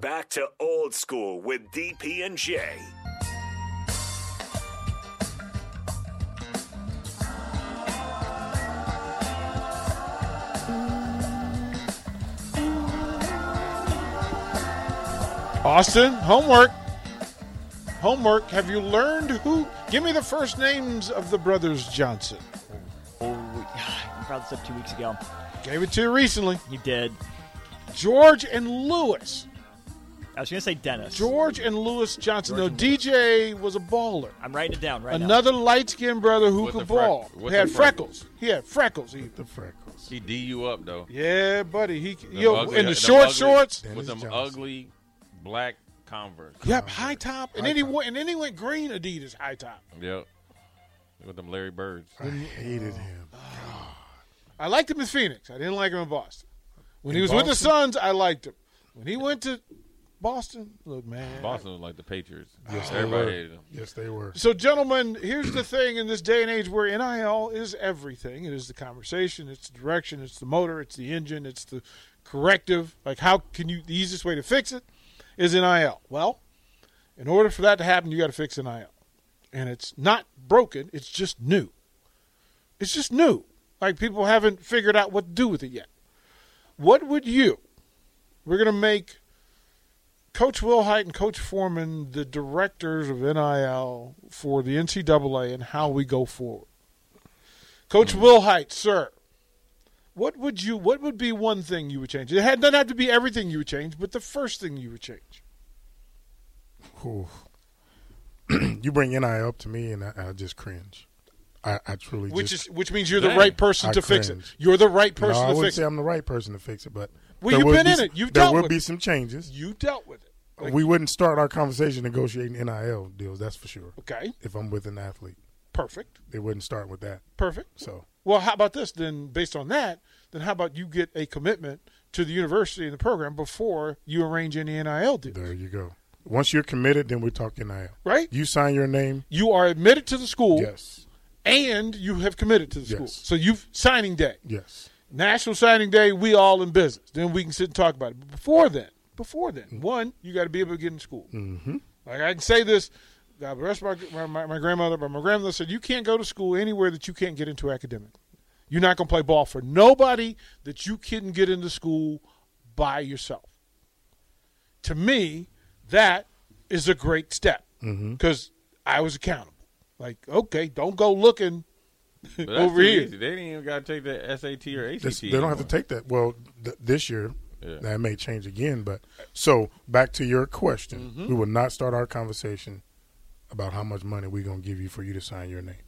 Back to old school with DP and J. Austin, homework. Homework. Have you learned who? Give me the first names of the brothers Johnson. Oh, oh you brought this up two weeks ago. Gave it to you recently. You did. George and Louis. I was going to say Dennis. George and Louis Johnson. George no, DJ was a baller. I'm writing it down right now. Another light skinned brother who With could the freck- ball. with He had the freckles. He had freckles. He, The freckles. He D you up though. yeah, buddy. He Them yo ugly- in the them short ugly- shorts. Dennis with them Johnson. ugly black Converse. Yep, high top, and then he went and then he went green Adidas high top. Yep. With them Larry Birds. I hated oh. him. I liked him in Phoenix. I didn't like him in Boston. When he In was with the Boston? Suns, I liked him. When he went to Boston, look, man. Boston was like the Patriots. Yes, they Everybody were. hated them. Yes, they were. So, gentlemen, here's the thing in this day and age where NIL is everything. It is the conversation, it's the direction, it's the motor, it's the engine, it's the corrective. Like, how can you, the easiest way to fix it is NIL. Well, in order for that to happen, you got to fix NIL. And it's not broken, it's just new. It's just new. Like, people haven't figured out what to do with it yet. What would you, we're going to make Coach Will Wilhite and Coach Foreman the directors of NIL for the NCAA and how we go forward. Coach mm-hmm. Will Wilhite, sir, what would you? What would be one thing you would change? It had, doesn't have to be everything you would change, but the first thing you would change. You bring NIL up to me, and I, I just cringe. I, I truly Which just. is which means you're the right person I to fix it. You're the right no, person I to wouldn't say. I'm the right person to fix it, but Well, you've been be in it. You've dealt with. there dealt would with be it. some changes. You dealt with it. Like, we wouldn't start our conversation negotiating NIL deals. That's for sure. okay, If I'm with an athlete, perfect, they wouldn't start with that. perfect. So Well, how about this then? Based on that, then how about you get a commitment to the university and the program before you arrange any NIL deals? there you go. Once you're committed, then we talk NIL. Right? You sign your name. You are admitted to the school, Yes. and you have committed to the school. Yes. So you've signing day, Yes. national signing day. We all in business. Then we can sit and talk about it. But before then, before then, Mm-hmm. one, you got to be able to get in school. Mm-hmm. Like I can say this. God bless my, my, my, my grandmother, but my grandmother said you can't go to school anywhere that you can't get into academic. You're not going to play ball for nobody that you couldn't get into school by yourself. To me, that is a great step Mm-hmm. because I was accountable. Like, okay, don't go looking But over here. easy. They didn't even got to take the SAT or ACT. This- they don't have to take that. Well, th- this year, Yeah. that may change again. But so back to your question, Mm-hmm. we will not start our conversation about how much money we're going to give you for you to sign your name.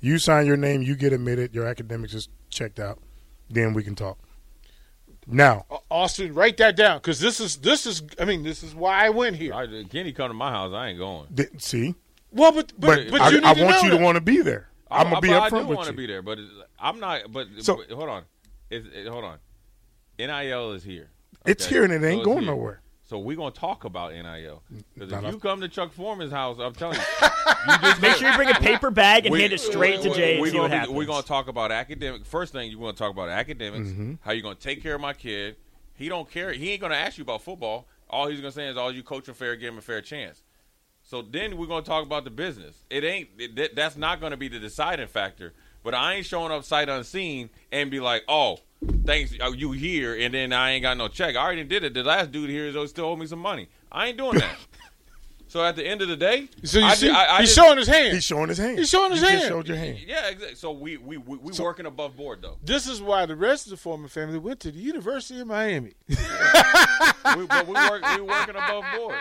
You sign your name, you get admitted, your academics is checked out, then we can talk. Now, Austin, write that down because this is this is. I mean, this is why I went here. I, Kenny come to my house. I ain't going. th- see, well, but but but, but, I, need I to want know you to want to be there. I'm gonna be but I do with want to be there, but I'm not. But, So- but hold on, it's, it, hold on. NIL is here. It's okay? here and it ain't it's going here. nowhere. So we're gonna talk about NIL. Because if you off- come to Chuck Foreman's house, I'm telling you, you just Make sure you bring a paper bag and We- hand it straight to we- Jay we see what gonna be- happens. We're gonna talk about academic. First thing you want to talk about academics. Mm-hmm. How you gonna take care of my kid? He don't care. He ain't gonna ask you about football. All he's gonna say is, "All you coach him fair, give him a fair chance." So then we're gonna talk about the business. It ain't. It, that- that's not gonna be the deciding factor. But I ain't showing up sight unseen and be like, "Oh, thanks uh, you here, and then I ain't got no check. I already did it. The last dude here is still owe me some money. I ain't doing that. so at the end of the day, So you I see, did- I- I he's did- showing his hand. He's showing his hand. He's showing his you hand. Just showed your hand. Yeah, exactly. So we we we, we working above board though. This is why the rest of the Foreman family went to the University of Miami. we, but we work we working above board.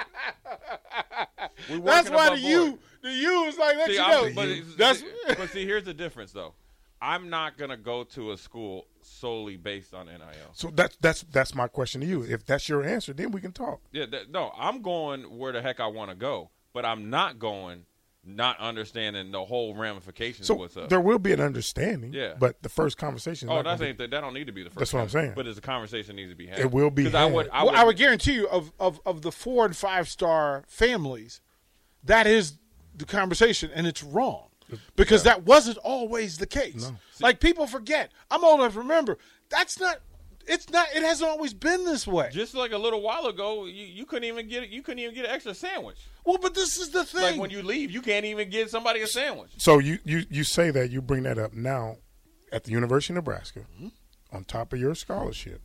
We That's why the above U, board. the U is like let See, you I'm- know. but, it's- That's but see, here's the difference though. I'm not gonna go to a school solely based on NIL. So that's that's that's my question to you. If that's your answer, then we can talk. Yeah, that, no, I'm going where the heck I want to go, but I'm not going not understanding the whole ramifications So of what's up. there will be an understanding. Yeah. But the first conversation. oh, not that's ain't that. That don't need to be the first. That's what I'm saying. But it's a conversation needs to be had. It will be 'Cause I would. had. I well, would, I would guarantee you of, of of the four and five star families, that is the conversation, and it's wrong because that wasn't always the case. Like people forget. I'm old enough to remember. That's not. It's not. It hasn't always been this way. Just like a little while ago, you, you couldn't even get you couldn't even get an extra sandwich. well, but this is the thing. Like when you leave, you can't even get somebody a sandwich. So you, you you say that you bring that up now at the University of Nebraska Mm-hmm. on top of your scholarship.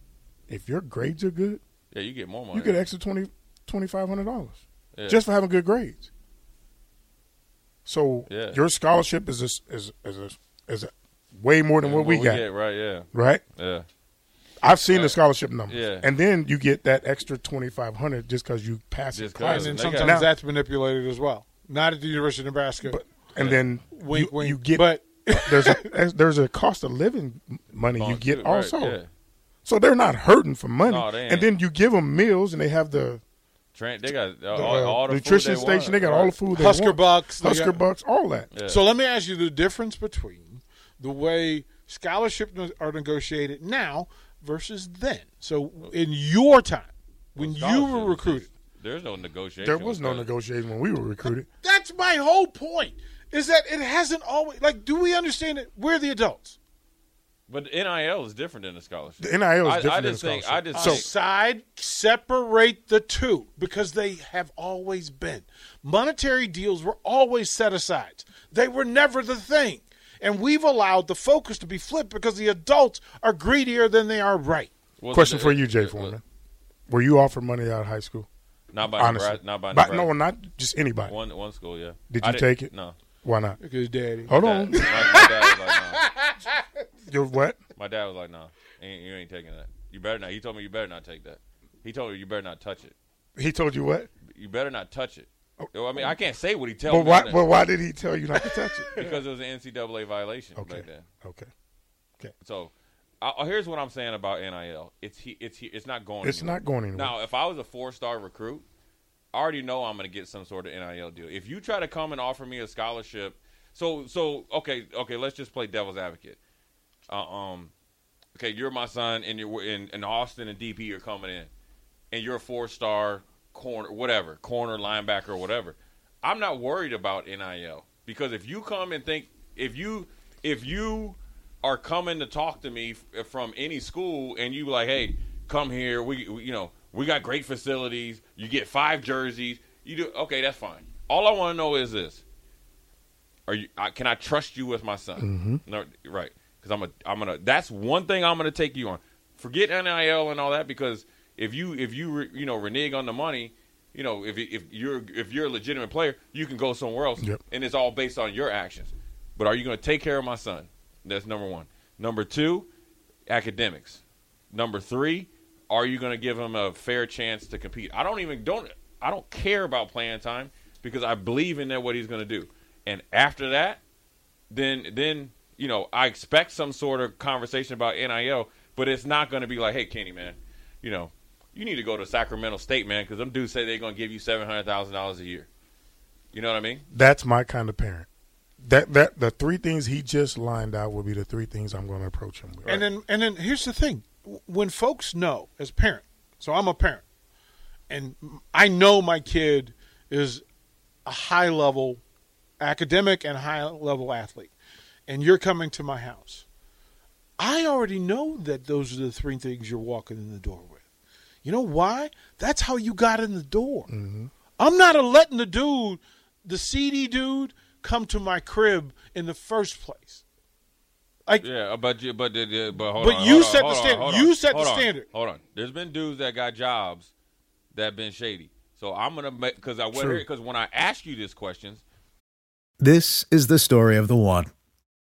If your grades are good, Yeah, you get more money. you get extra twenty twenty five hundred dollars Yeah. just for having good grades. So Yeah. your scholarship is a, is is a, is a, way more than Yeah, what we got, get, right? Yeah, right? yeah. I've seen the scholarship numbers, yeah. and then you get that extra twenty five hundred just because you pass Just the 'cause. class, and They then got- sometimes Now- that's manipulated as well. Not at the University of Nebraska. but and then Wink, you, wink. you get But- uh, there's a there's a cost of living money you get too, right, also. yeah. So they're not hurting for money. No, and then you give them meals, and they have the, Trent, they got uh, all, all the food nutrition they station. want, they got right. all the food. They Husker want. Bucks, they Husker got- Bucks, all that. Yeah. So let me ask you the difference between the way scholarships are negotiated now versus then. So in your time, when you were recruited, There's no negotiation. There was no that. negotiation when we were recruited. that's my whole point. Is that it hasn't always like? Do we understand it? We're the adults. But NIL is different than a scholarship. The NIL is different I than just the think. I scholarship. just So- think, Side separate the two because they have always been. Monetary deals were always set aside. They were never the thing. And we've allowed the focus to be flipped because the adults are greedier than they are right. was Question it- for you, Jay it- Foreman. Were you offered money out of high school? Not by Honestly, Nebraska, not by But- Nebraska. no, not just anybody. One one school, yeah. Did I you take it? No. Why not? Because daddy. Hold Dad- on. my, my dad was like, no. You're what? My dad was like, no, ain't, you ain't taking that. You better not. He told me you better not take that. He told me you better not touch it. He told you what? You better not touch it. I mean, I can't say what he tells But me why? But why did he tell you not to touch it? because it was an NCAA violation Okay. back then. Okay. So, uh, here's what I'm saying about NIL. It's he, it's he, it's not going. It's anywhere. not going anywhere. Now, if I was a four star recruit, I already know I'm going to get some sort of NIL deal. If you try to come and offer me a scholarship, so so okay okay, let's just play devil's advocate. Uh, um, okay, you're my son, and you're in, in Austin and DP. You're coming in, and you're a four star corner, whatever corner linebacker or whatever. I'm not worried about NIL because if you come and think if you if you are coming to talk to me f- from any school and you like, hey, come here. We, we you know we got great facilities. You get five jerseys. You do okay. That's fine. All I want to know is this: Are you? I, can I trust you with my son? No, right? Because I'm a I'm gonna. That's one thing I'm gonna take you on. Forget NIL and all that because if you if you re, you know renege on the money, you know if if you're if you're a legitimate player, you can go somewhere else, Yep. and it's all based on your actions. But are you going to take care of my son? That's number one. Number two, academics. Number three, are you going to give him a fair chance to compete? I don't even don't I don't care about playing time because I believe in that what he's going to do. And after that, then then you know I expect some sort of conversation about NIL, but it's not going to be like, hey, Kenny, man, you know, you need to go to Sacramento State, man, because them dudes say they're going to give you seven hundred thousand dollars a year. You know what I mean? That's my kind of parent. That that the three things he just lined out will be the three things I'm going to approach him with. And then and then here's the thing: when folks know as parent, so I'm a parent, and I know my kid is a high level academic and high level athlete, and you're coming to my house. I already know that those are the three things you're walking in the door with. You know why? That's how you got in the door. Mm-hmm. I'm not a letting the dude, the seedy dude, come to my crib in the first place. Like Yeah, uh, but you, but uh, uh, but hold But on, you hold on, set the hold on, standard. You set the standard. Hold on. There's been dudes that got jobs that been shady. So I'm gonna make because I went True. here because when I ask you these questions, This is the story of the one.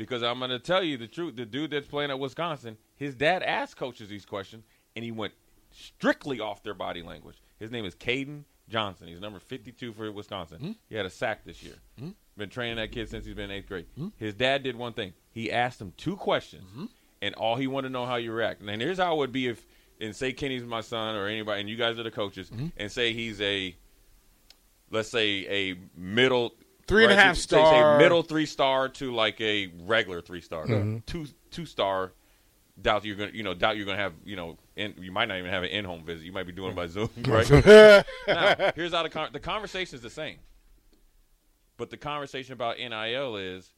Because I'm gonna tell you the truth. The dude that's playing at Wisconsin, his dad asked coaches these questions, and he went strictly off their body language. His name is Caden Johnson. He's number 52 for Wisconsin. Hmm? He had a sack this year. Hmm? Been training that kid since he's been in eighth grade. Hmm? His dad did one thing. He asked him two questions, and all he wanted to know how you react. And here's how it would be if, and say Kenny's my son or anybody, and you guys are the coaches, and say he's a, let's say a middle Three and a half say- say star. middle three star to like a regular three star, mm-hmm. two two star. Doubt you're gonna, you know, doubt you're gonna have, you know, in, you might not even have an in-home visit. You might be doing it by Zoom, right? now, here's how the con- the conversation is the same, but the conversation about NIL is,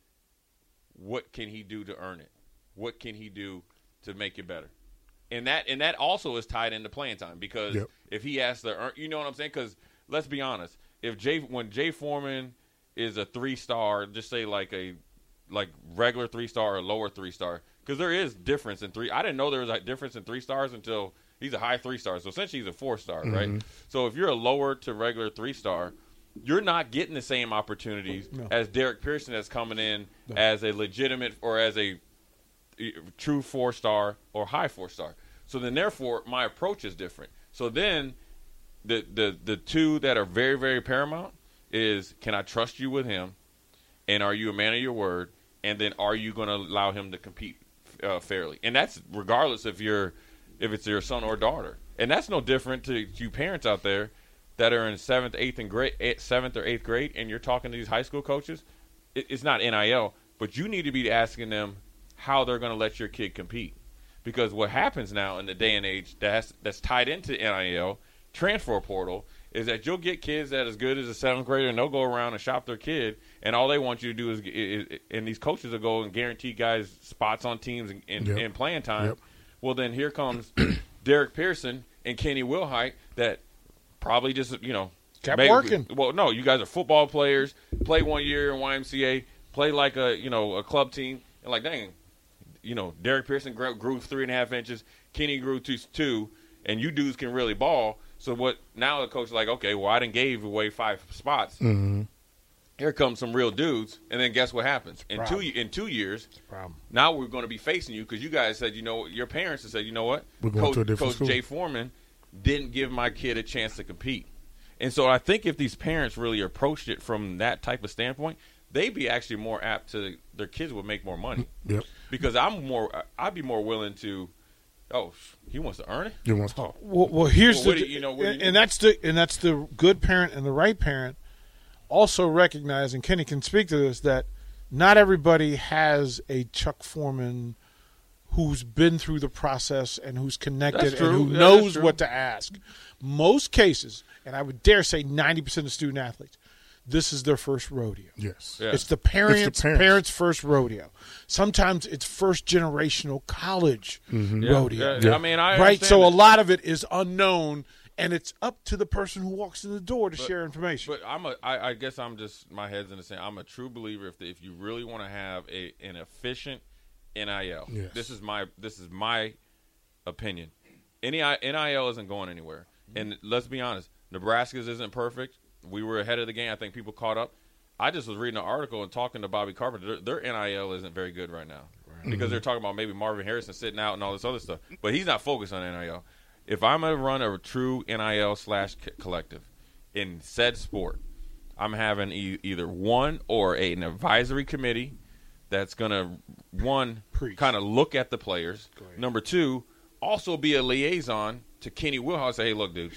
what can he do to earn it? What can he do to make it better? And that and that also is tied into playing time because Yep. if he has to earn, you know what I'm saying? Because let's be honest, if Jay when Jay Foreman is a three star, just say like a like regular three star or lower three star, because there is difference in three. I didn't know there was a difference in three stars until he's a high three star. So essentially, he's a four star, right? Mm-hmm. So if you're a lower to regular three star, you're not getting the same opportunities as Derek Pearson that's coming in as a legitimate or as a true four star or high four star. So then, therefore, my approach is different. So then, the the the two that are very very paramount is can I trust you with him, and are you a man of your word, and then are you going to allow him to compete uh, fairly? And that's regardless if you're if it's your son or daughter, and that's no different to you parents out there that are in seventh, eighth, and grade, eight- seventh or eighth grade, and you're talking to these high school coaches. It, it's not nil, but you need to be asking them how they're going to let your kid compete. Because what happens now in the day and age that's that's tied into NIL transfer portal is that you'll get kids that as good as a seventh grader and they'll go around and shop their kid and all they want you to do is, is and these coaches will go and guarantee guys spots on teams and, and, Yep. and playing time. Yep. Well, then here comes Derek Pearson and Kenny Wilhite that probably just you know Kept maybe- working. Well, no, you guys are football players. Play one year in YMCA. Play like a you know a club team. And like dang, you know Derek Pearson grew, grew three and a half inches. Kenny grew two two, and you dudes can really ball. So what? Now the coach is like, okay, well I didn't gave away five spots. Mm-hmm. Here comes some real dudes, and then guess what happens in two in two years? Problem. Now we're going to be facing you because you guys said, you know, your parents have said, you know what, We're going Coach, to a different Coach. Jay Foreman didn't give my kid a chance to compete, and so I think if these parents really approached it from that type of standpoint, they'd be actually more apt to their kids would make more money Yep. because I'm more, I'd be more willing to, oh, he wants to earn it. You want Oh, Well, well here's Well, the you- you know, and, you- and that's the and that's the good parent and the right parent also recognize and Kenny can speak to this that not everybody has a Chuck Foreman who's been through the process and who's connected and who knows what to ask. Most cases, and I would dare say 90% of student athletes, this is their first rodeo. yes. Yeah. It's the parents, parents. parents' first rodeo. Sometimes it's first generational college Mm-hmm. Yeah, rodeo. yeah, I mean, I right. understand So a lot of it is unknown, and it's up to the person who walks in the door to share information. But I'm a. I, I guess I'm just my head's in the sand. I'm a true believer. If the, if you really want to have a an efficient NIL, Yes. this is my this is my opinion. Any NIL isn't going anywhere. And let's be honest, Nebraska's isn't perfect. We were ahead of the game. I think people caught up. I just was reading an article and talking to Bobby Carpenter. Their, their NIL isn't very good right now because they're talking about maybe Marvin Harrison sitting out and all this other stuff. But he's not focused on NIL. If I'm gonna run a true NIL slash collective in said sport, I'm having e- either one or a, an advisory committee that's gonna one kind of look at the players. Number two, also be a liaison to Kenny Wilhite. Say, hey, look, dude,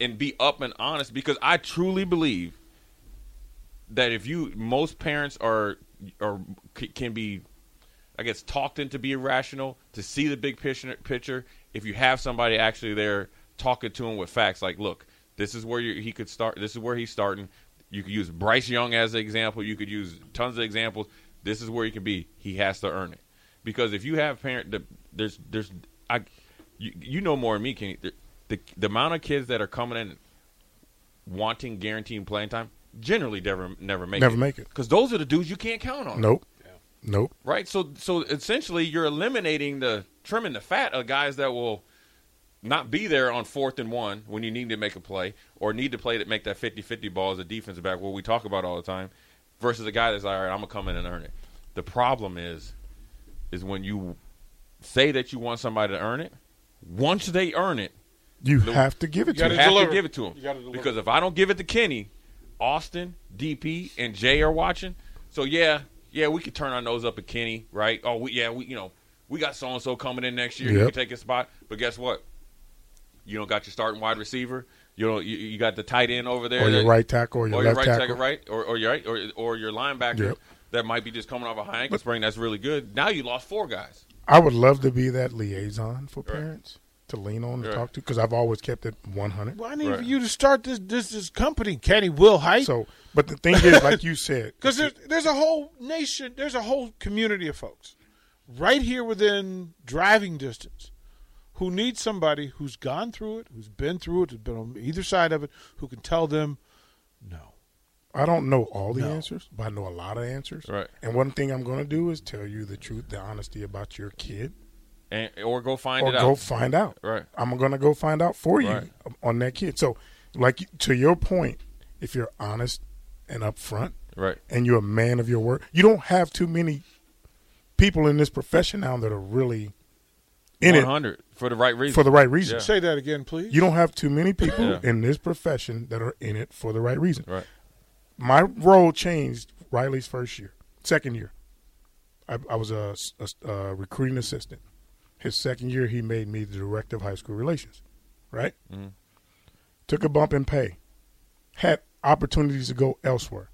and be up and honest because I truly believe that if you most parents are are can be I guess, talked into being rational to see the big picture. If you have somebody actually there talking to him with facts, like, look, this is where you, he could start. This is where he's starting. You could use Bryce Young as an example. You could use tons of examples. This is where he can be. He has to earn it. Because if you have parent, there's there's I, you, you know more than me, Kenny. The, the the amount of kids that are coming in wanting guaranteed playing time generally never never make Never it. make it. because those are the dudes you can't count on. Nope. Nope. Right. So so essentially, you're eliminating the trimming the fat of guys that will not be there on fourth and one when you need to make a play or need to play to make that 50-50 ball as a defensive back, what we talk about all the time, versus a guy that's all right. I'm gonna come in and earn it. The problem is, is when you say that you want somebody to earn it, once they earn it, You The- have to give it You to gotta you have to give it to him. You gotta deliver. Because if I don't give it to Kenny, Austin, DP, and Jay are watching. So yeah, yeah, we could turn our nose up at Kenny, right? Oh, we, yeah, we you know we got so and so coming in next year. You Yep. can take his spot. But guess what? You don't got your starting wide receiver. You don't. You, you got the tight end over there. Or your that- right tackle or your or your left right tackle. right, or, or your right, or, or your linebacker Yep. that might be just coming off a high ankle sprain. That's really good. Now you lost four guys. I would love to be that liaison for Right. parents to lean on and Right. talk to because I've always kept it 100. Well, I need Right. for you to start this this, this company, Kenny Wilhite. So, but the thing is, like you said, Because there's, there's a whole nation, there's a whole community of folks right here within driving distance who need somebody who's gone through it, who's been through it, who's been on either side of it, who can tell them, no. I don't know all the No. answers, but I know a lot of answers. Right. And one thing I'm going to do is tell you the truth, the honesty about your kid, And, or go find or it go out. find out. Right. I'm going to go find out for you Right. on that kid. So, like to your point, if you're honest and upfront, Right. and you're a man of your word, you don't have too many people in this profession now that are really in One it for the right reason. for the right reason. Yeah. Say that again, please. You don't have too many people Yeah. in this profession that are in it for the right reason. Right. My role changed Riley's first year, second year. I, I was a, a- a recruiting assistant. His second year, he made me the director of high school relations. Right. Mhm. Took a bump in pay. Had opportunities to go elsewhere,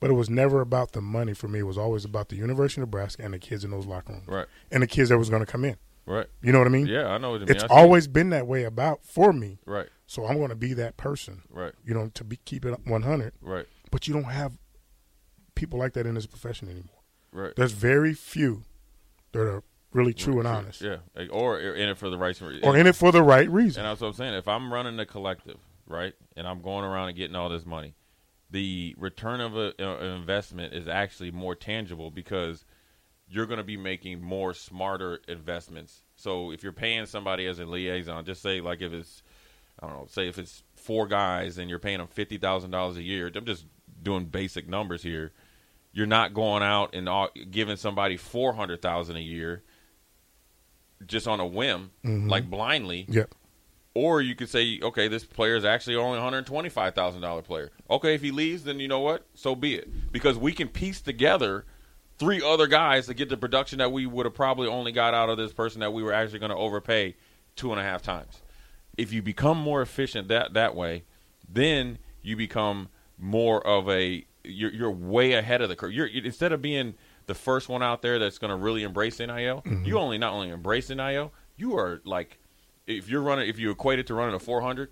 but it was never about the money for me. It was always about the University of Nebraska and the kids in those locker rooms, Right. and the kids that was going to come in. Right. You know what I mean? Yeah, I know what you mean. It's always been that way about for me. right. So I'm going to be that person. Right. You know, to be keep it 100. Right. But you don't have people like that in this profession anymore. Right. There's very few that are really true and honest, Yeah. Like, Or or in it for the right reason. or in it for the right reason. And that's what I'm saying. If I'm running a collective, right, and I'm going around and getting all this money, the return of a, uh, an investment is actually more tangible because you're going to be making more smarter investments. So if you're paying somebody as a liaison, just say like if it's, I don't know, say if it's four guys and you're paying them fifty thousand dollars a year. I'm just doing basic numbers here. You're not going out and all, giving somebody four hundred thousand a year just on a whim, mm-hmm. like blindly. Yep. Or you could say, okay, this player is actually only hundred twenty-five thousand dollar player. Okay, if he leaves, then you know what? So be it, because we can piece together three other guys to get the production that we would have probably only got out of this person that we were actually going to overpay two and a half times. If you become more efficient that that way, then you become more of a you're, you're way ahead of the curve. You're instead of being the first one out there that's going to really embrace NIL, mm-hmm. you only not only embrace NIL, you are like if you're running if you equate it to running a 400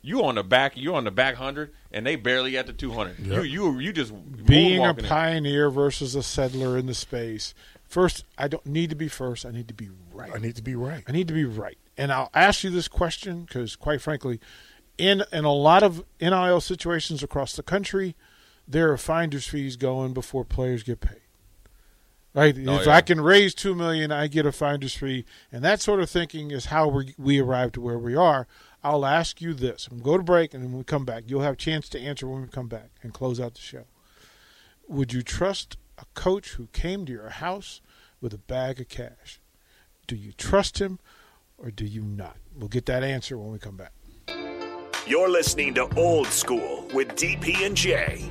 you on the back you on the back 100 and they barely at the 200 you Yep. you you just Being a moonwalking it. pioneer versus a settler in the space. First, I don't need to be first. I need to be right. I need to be right. I need to be right. And I'll ask you this question because, quite frankly, in in a lot of NIL situations across the country, there are finder's fees going before players get paid. Right? Oh, if yeah. I can raise two million, I get a finder's fee, and that sort of thinking is how we we arrive to where we are. I'll ask you this: I'm go to break, and then when we come back, you'll have a chance to answer when we come back and close out the show. Would you trust a coach who came to your house with a bag of cash? Do you trust him or do you not? We'll get that answer when we come back. You're listening to Old School with DP and J.